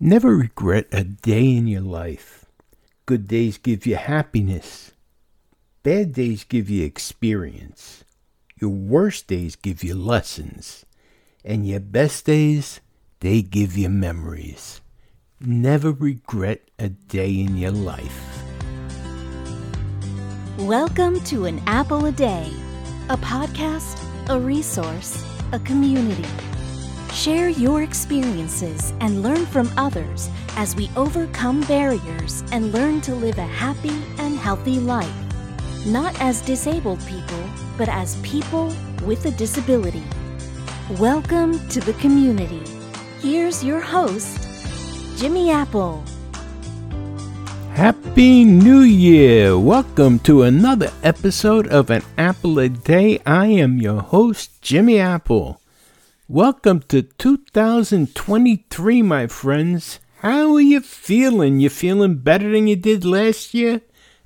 Never regret a day in your life. Good days give you happiness. Bad days give you experience. Your worst days give you lessons. And your best days, they give you memories. Never regret a day in your life. Welcome to An Apple a Day, a podcast, a resource, a community. Share your experiences and learn from others as we overcome barriers and learn to live a happy and healthy life. Not as disabled people, but as people with a disability. Welcome to the community. Here's your host, Jimmy Apple. Happy New Year! Welcome to another episode of An Apple a Day. I am your host, Jimmy Apple. Welcome to 2023, my friends. How are you feeling? You feeling better than you did last year?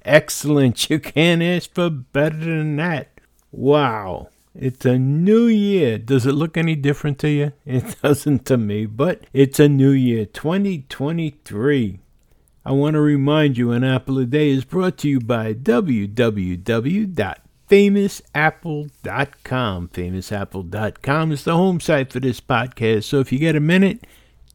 Excellent. You can't ask for better than that. Wow. It's a new year. Does it look any different to you? It doesn't to me, but it's a new year, 2023. I want to remind you an apple a day is brought to you by www.famousapple.com. Famousapple.com Famousapple.com is the home site for this podcast, so if you get a minute,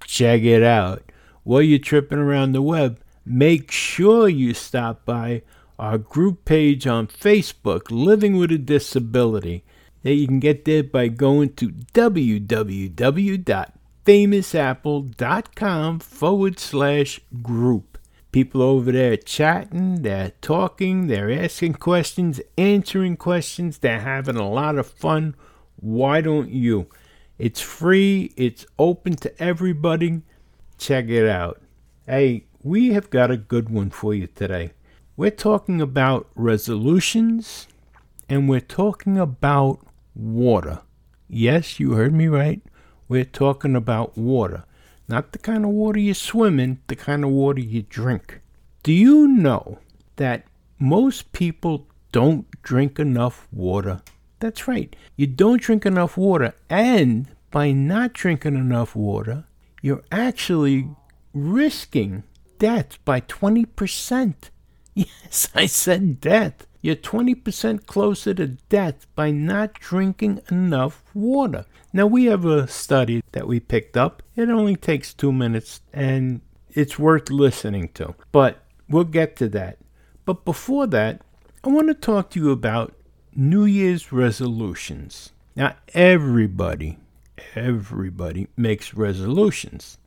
check it out. While you're tripping around the web, make sure you stop by our group page on Facebook, Living with a Disability. That you can get there by going to www.famousapple.com forward slash group. People over there chatting, they're talking, they're asking questions, answering questions, they're having a lot of fun. Why don't you? It's free, it's open to everybody. Check it out. Hey, we have got a good one for you today. We're talking about resolutions and we're talking about water. Yes, you heard me right. We're talking about water. Not the kind of water you swim in, the kind of water you drink. Do you know that most people don't drink enough water? That's right. You don't drink enough water, and by not drinking enough water, you're actually risking death by 20%. Yes, I said death. You're 20% closer to death by not drinking enough water. Now, we have a study that we picked up. It only takes two minutes and it's worth listening to. But we'll get to that. But before that, I want to talk to you about New Year's resolutions. Now, everybody, everybody makes resolutions.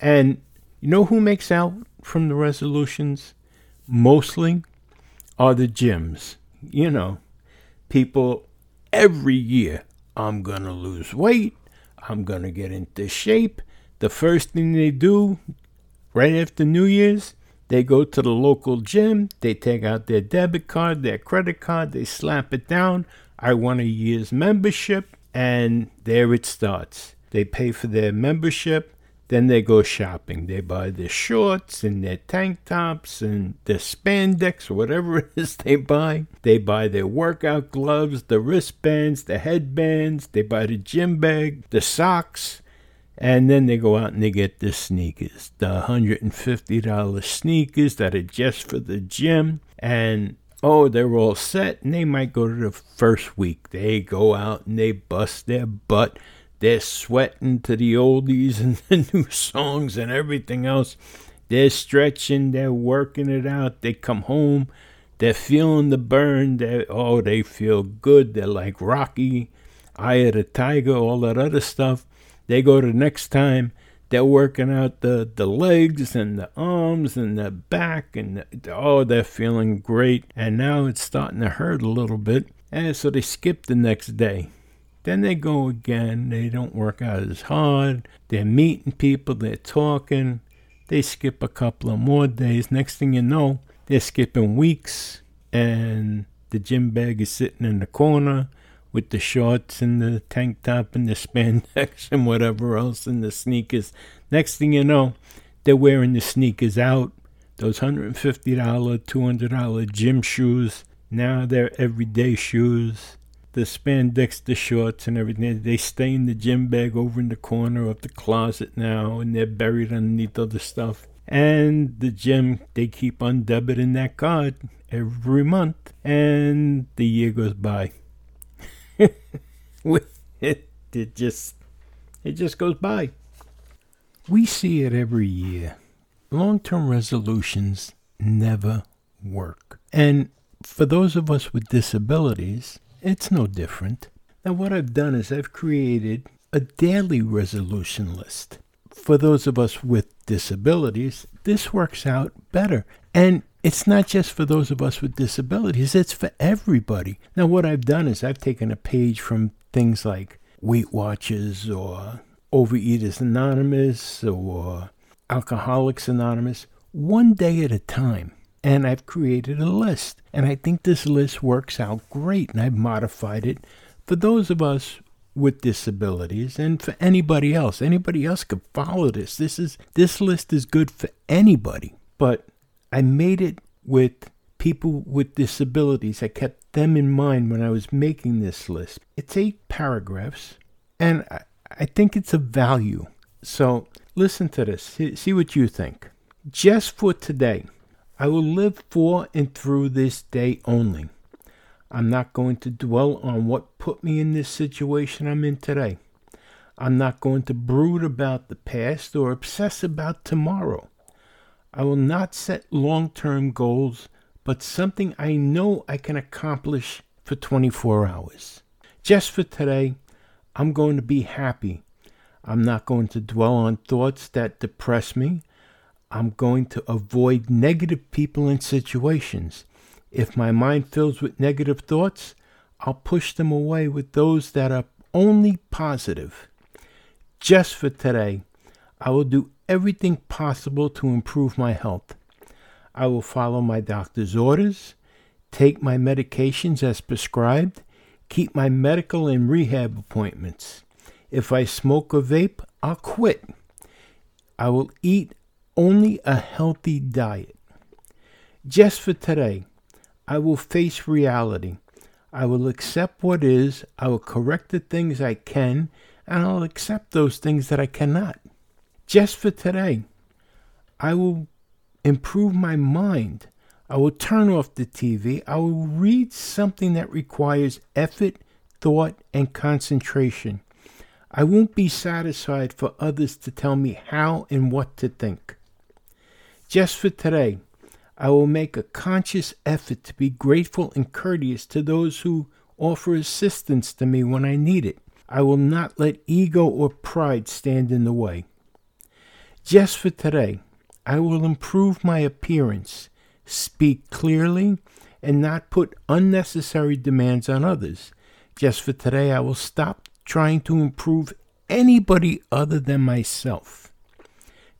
And you know who makes out from the resolutions? Mostly are the gyms. You know, people every year, I'm going to lose weight, I'm going to get into shape. The first thing they do right after New Year's, they go to the local gym, they take out their debit card, their credit card, they slap it down. I want a year's membership, and there it starts. They pay for their membership, then they go shopping. They buy their shorts and their tank tops and their spandex whatever it is they buy. They buy their workout gloves, the wristbands, the headbands. They buy the gym bag, the socks. And then they go out and they get the sneakers, the $150 sneakers that are just for the gym. And oh, they're all set. And they might go to the first week. They go out and they bust their butt they're sweating to the oldies and the new songs and everything else. They're stretching, they're working it out. They come home, they're feeling the burn. They oh, they feel good. They're like Rocky, Eye of the Tiger, all that other stuff. They go to the next time. They're working out the, the legs and the arms and the back and the, oh, they're feeling great. And now it's starting to hurt a little bit. And so they skip the next day. Then they go again. They don't work out as hard. They're meeting people. They're talking. They skip a couple of more days. Next thing you know, they're skipping weeks. And the gym bag is sitting in the corner with the shorts and the tank top and the spandex and whatever else and the sneakers. Next thing you know, they're wearing the sneakers out. Those $150, $200 gym shoes. Now they're everyday shoes. The spandex, the shorts, and everything. They stay in the gym bag over in the corner of the closet now, and they're buried underneath other stuff. And the gym, they keep on debiting that card every month, and the year goes by. it, it just, it just goes by. We see it every year. Long-term resolutions never work, and for those of us with disabilities, it's no different. Now, what I've done is I've created a daily resolution list. For those of us with disabilities, this works out better. And it's not just for those of us with disabilities, it's for everybody. Now, what I've done is I've taken a page from things like Weight Watchers or Overeaters Anonymous or Alcoholics Anonymous, one day at a time and I've created a list. And I think this list works out great, and I've modified it for those of us with disabilities and for anybody else. Anybody else could follow this. This is this list is good for anybody. But I made it with people with disabilities. I kept them in mind when I was making this list. It's eight paragraphs, and I, I think it's a value. So listen to this. See, see what you think. Just for today, I will live for and through this day only. I'm not going to dwell on what put me in this situation I'm in today. I'm not going to brood about the past or obsess about tomorrow. I will not set long term goals, but something I know I can accomplish for 24 hours. Just for today, I'm going to be happy. I'm not going to dwell on thoughts that depress me. I'm going to avoid negative people and situations. If my mind fills with negative thoughts, I'll push them away with those that are only positive. Just for today, I will do everything possible to improve my health. I will follow my doctor's orders, take my medications as prescribed, keep my medical and rehab appointments. If I smoke or vape, I'll quit. I will eat only a healthy diet. Just for today, I will face reality. I will accept what is, I will correct the things I can, and I'll accept those things that I cannot. Just for today, I will improve my mind. I will turn off the TV. I will read something that requires effort, thought, and concentration. I won't be satisfied for others to tell me how and what to think. Just for today, I will make a conscious effort to be grateful and courteous to those who offer assistance to me when I need it. I will not let ego or pride stand in the way. Just for today, I will improve my appearance, speak clearly, and not put unnecessary demands on others. Just for today, I will stop trying to improve anybody other than myself.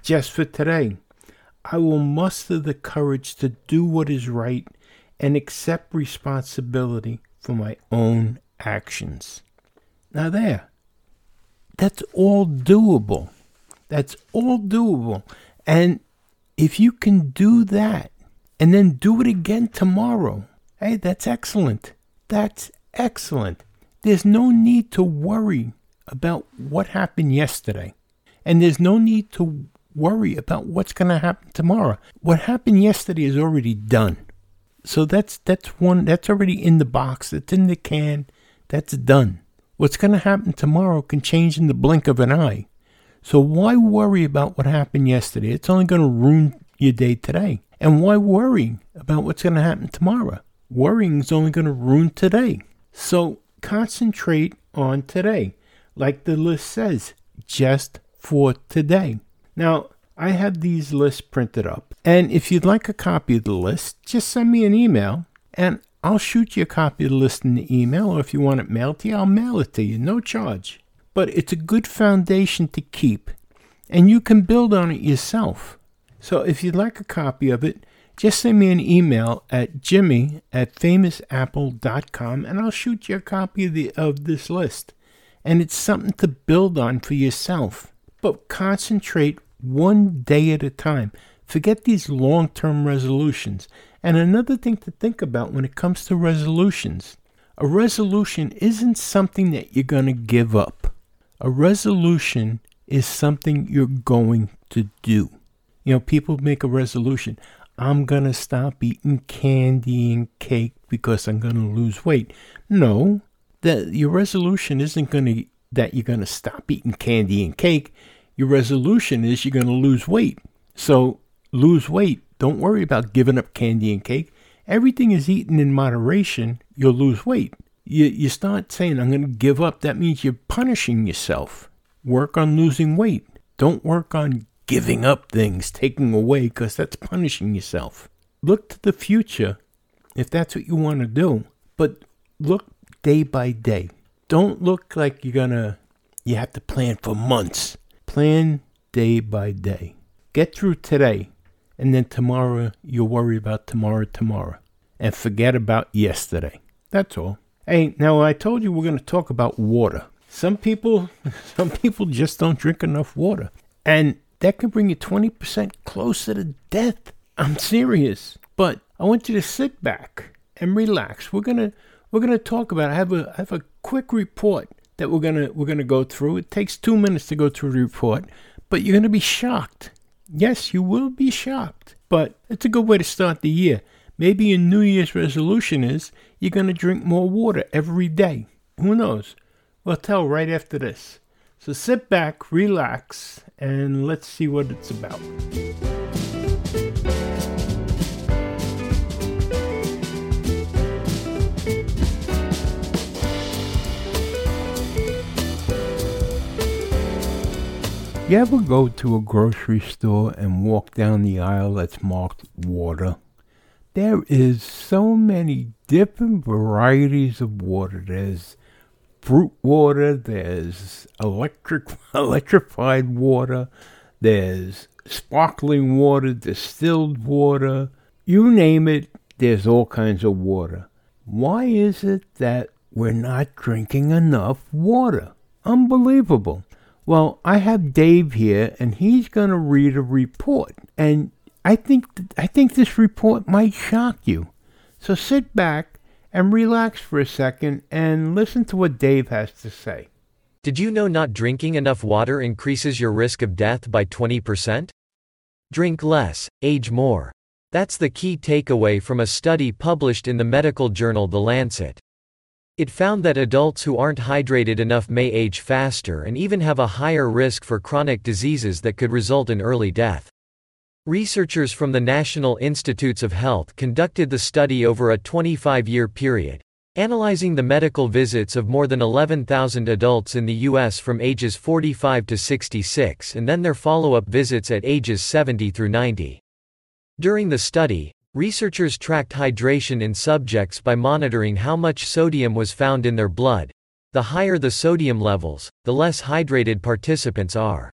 Just for today, I will muster the courage to do what is right and accept responsibility for my own actions. Now, there, that's all doable. That's all doable. And if you can do that and then do it again tomorrow, hey, that's excellent. That's excellent. There's no need to worry about what happened yesterday. And there's no need to worry about what's going to happen tomorrow. What happened yesterday is already done. So that's that's one that's already in the box. It's in the can. That's done. What's going to happen tomorrow can change in the blink of an eye. So why worry about what happened yesterday? It's only going to ruin your day today. And why worry about what's going to happen tomorrow? Worrying is only going to ruin today. So concentrate on today. Like the list says, just for today. Now, I have these lists printed up, and if you'd like a copy of the list, just send me an email and I'll shoot you a copy of the list in the email, or if you want it mailed to you, I'll mail it to you, no charge. But it's a good foundation to keep, and you can build on it yourself. So if you'd like a copy of it, just send me an email at jimmy at famousapple.com and I'll shoot you a copy of, the, of this list. And it's something to build on for yourself. But concentrate one day at a time. Forget these long term resolutions. And another thing to think about when it comes to resolutions A resolution isn't something that you're going to give up. A resolution is something you're going to do. You know, people make a resolution. I'm going to stop eating candy and cake because I'm going to lose weight. No, that your resolution isn't going to that you're going to stop eating candy and cake. Your resolution is you're going to lose weight. So, lose weight. Don't worry about giving up candy and cake. Everything is eaten in moderation, you'll lose weight. You, you start saying, I'm going to give up. That means you're punishing yourself. Work on losing weight. Don't work on giving up things, taking away, because that's punishing yourself. Look to the future if that's what you want to do, but look day by day. Don't look like you're going to, you have to plan for months. Plan day by day. Get through today, and then tomorrow you'll worry about tomorrow, tomorrow, and forget about yesterday. That's all. Hey, now I told you we're going to talk about water. Some people, some people just don't drink enough water, and that can bring you 20% closer to death. I'm serious. But I want you to sit back and relax. We're gonna we're gonna talk about. It. I have a I have a quick report that we're gonna we're gonna go through. It takes two minutes to go through the report, but you're gonna be shocked. Yes, you will be shocked. But it's a good way to start the year. Maybe your New Year's resolution is you're gonna drink more water every day. Who knows? We'll tell right after this. So sit back, relax, and let's see what it's about. You ever go to a grocery store and walk down the aisle that's marked water? There is so many different varieties of water. There's fruit water, there's electric electrified water, there's sparkling water, distilled water, you name it, there's all kinds of water. Why is it that we're not drinking enough water? Unbelievable. Well, I have Dave here and he's going to read a report and I think th- I think this report might shock you. So sit back and relax for a second and listen to what Dave has to say. Did you know not drinking enough water increases your risk of death by 20%? Drink less, age more. That's the key takeaway from a study published in the medical journal The Lancet. It found that adults who aren't hydrated enough may age faster and even have a higher risk for chronic diseases that could result in early death. Researchers from the National Institutes of Health conducted the study over a 25 year period, analyzing the medical visits of more than 11,000 adults in the U.S. from ages 45 to 66 and then their follow up visits at ages 70 through 90. During the study, researchers tracked hydration in subjects by monitoring how much sodium was found in their blood. The higher the sodium levels, the less hydrated participants are.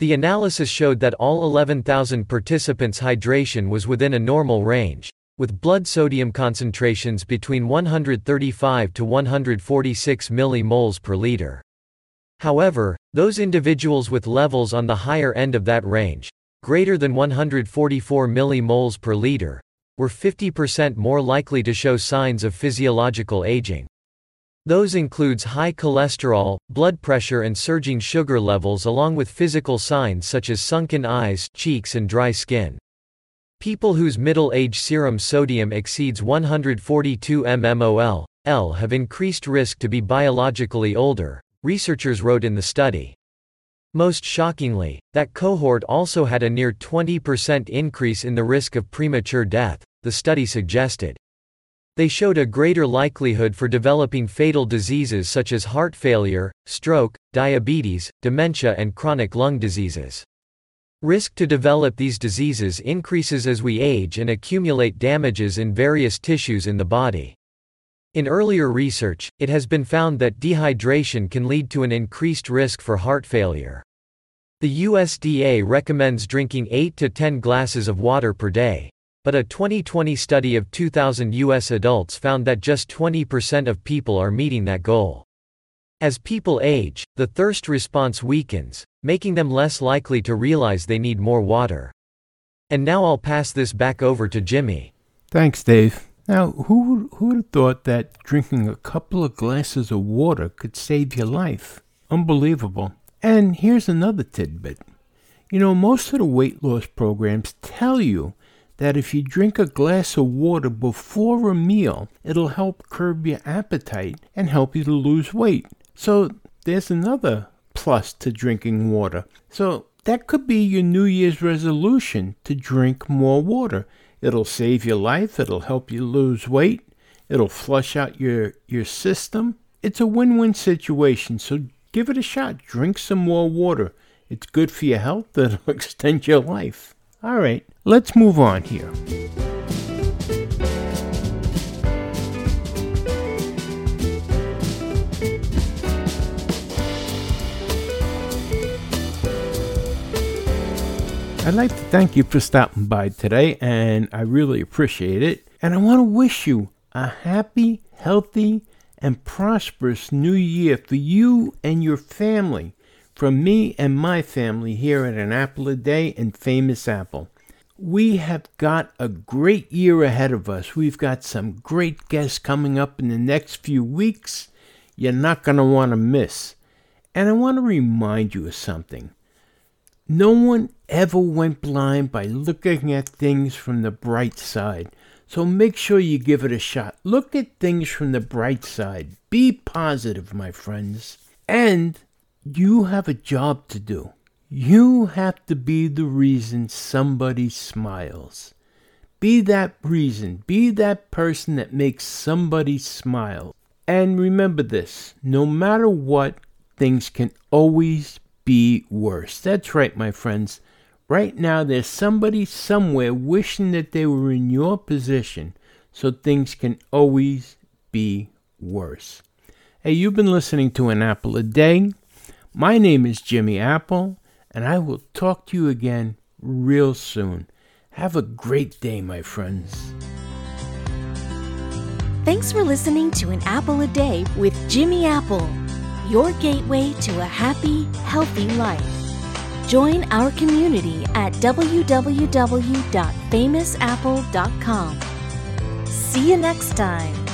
The analysis showed that all 11,000 participants' hydration was within a normal range, with blood sodium concentrations between 135 to 146 millimoles per liter. However, those individuals with levels on the higher end of that range, greater than 144 millimoles per liter, were 50% more likely to show signs of physiological aging. Those includes high cholesterol, blood pressure and surging sugar levels along with physical signs such as sunken eyes, cheeks and dry skin. People whose middle age serum sodium exceeds 142 mmol, L have increased risk to be biologically older, researchers wrote in the study. Most shockingly, that cohort also had a near 20% increase in the risk of premature death, the study suggested. They showed a greater likelihood for developing fatal diseases such as heart failure, stroke, diabetes, dementia and chronic lung diseases. Risk to develop these diseases increases as we age and accumulate damages in various tissues in the body. In earlier research, it has been found that dehydration can lead to an increased risk for heart failure. The USDA recommends drinking 8 to 10 glasses of water per day. But a 2020 study of 2,000 U.S. adults found that just 20% of people are meeting that goal. As people age, the thirst response weakens, making them less likely to realize they need more water. And now I'll pass this back over to Jimmy. Thanks, Dave. Now, who who would have thought that drinking a couple of glasses of water could save your life? Unbelievable. And here's another tidbit. You know, most of the weight loss programs tell you that if you drink a glass of water before a meal, it'll help curb your appetite and help you to lose weight. So there's another plus to drinking water. So that could be your New Year's resolution to drink more water. It'll save your life, it'll help you lose weight, it'll flush out your, your system. It's a win win situation, so give it a shot. Drink some more water. It's good for your health, it'll extend your life. All right, let's move on here. I'd like to thank you for stopping by today, and I really appreciate it. And I want to wish you a happy, healthy, and prosperous new year for you and your family. From me and my family here at An Apple a Day and Famous Apple. We have got a great year ahead of us. We've got some great guests coming up in the next few weeks you're not going to want to miss. And I want to remind you of something. No one ever went blind by looking at things from the bright side. So make sure you give it a shot. Look at things from the bright side. Be positive, my friends. And you have a job to do. You have to be the reason somebody smiles. Be that reason. Be that person that makes somebody smile. And remember this no matter what, things can always be worse. That's right, my friends. Right now, there's somebody somewhere wishing that they were in your position, so things can always be worse. Hey, you've been listening to An Apple a Day. My name is Jimmy Apple, and I will talk to you again real soon. Have a great day, my friends. Thanks for listening to An Apple a Day with Jimmy Apple, your gateway to a happy, healthy life. Join our community at www.famousapple.com. See you next time.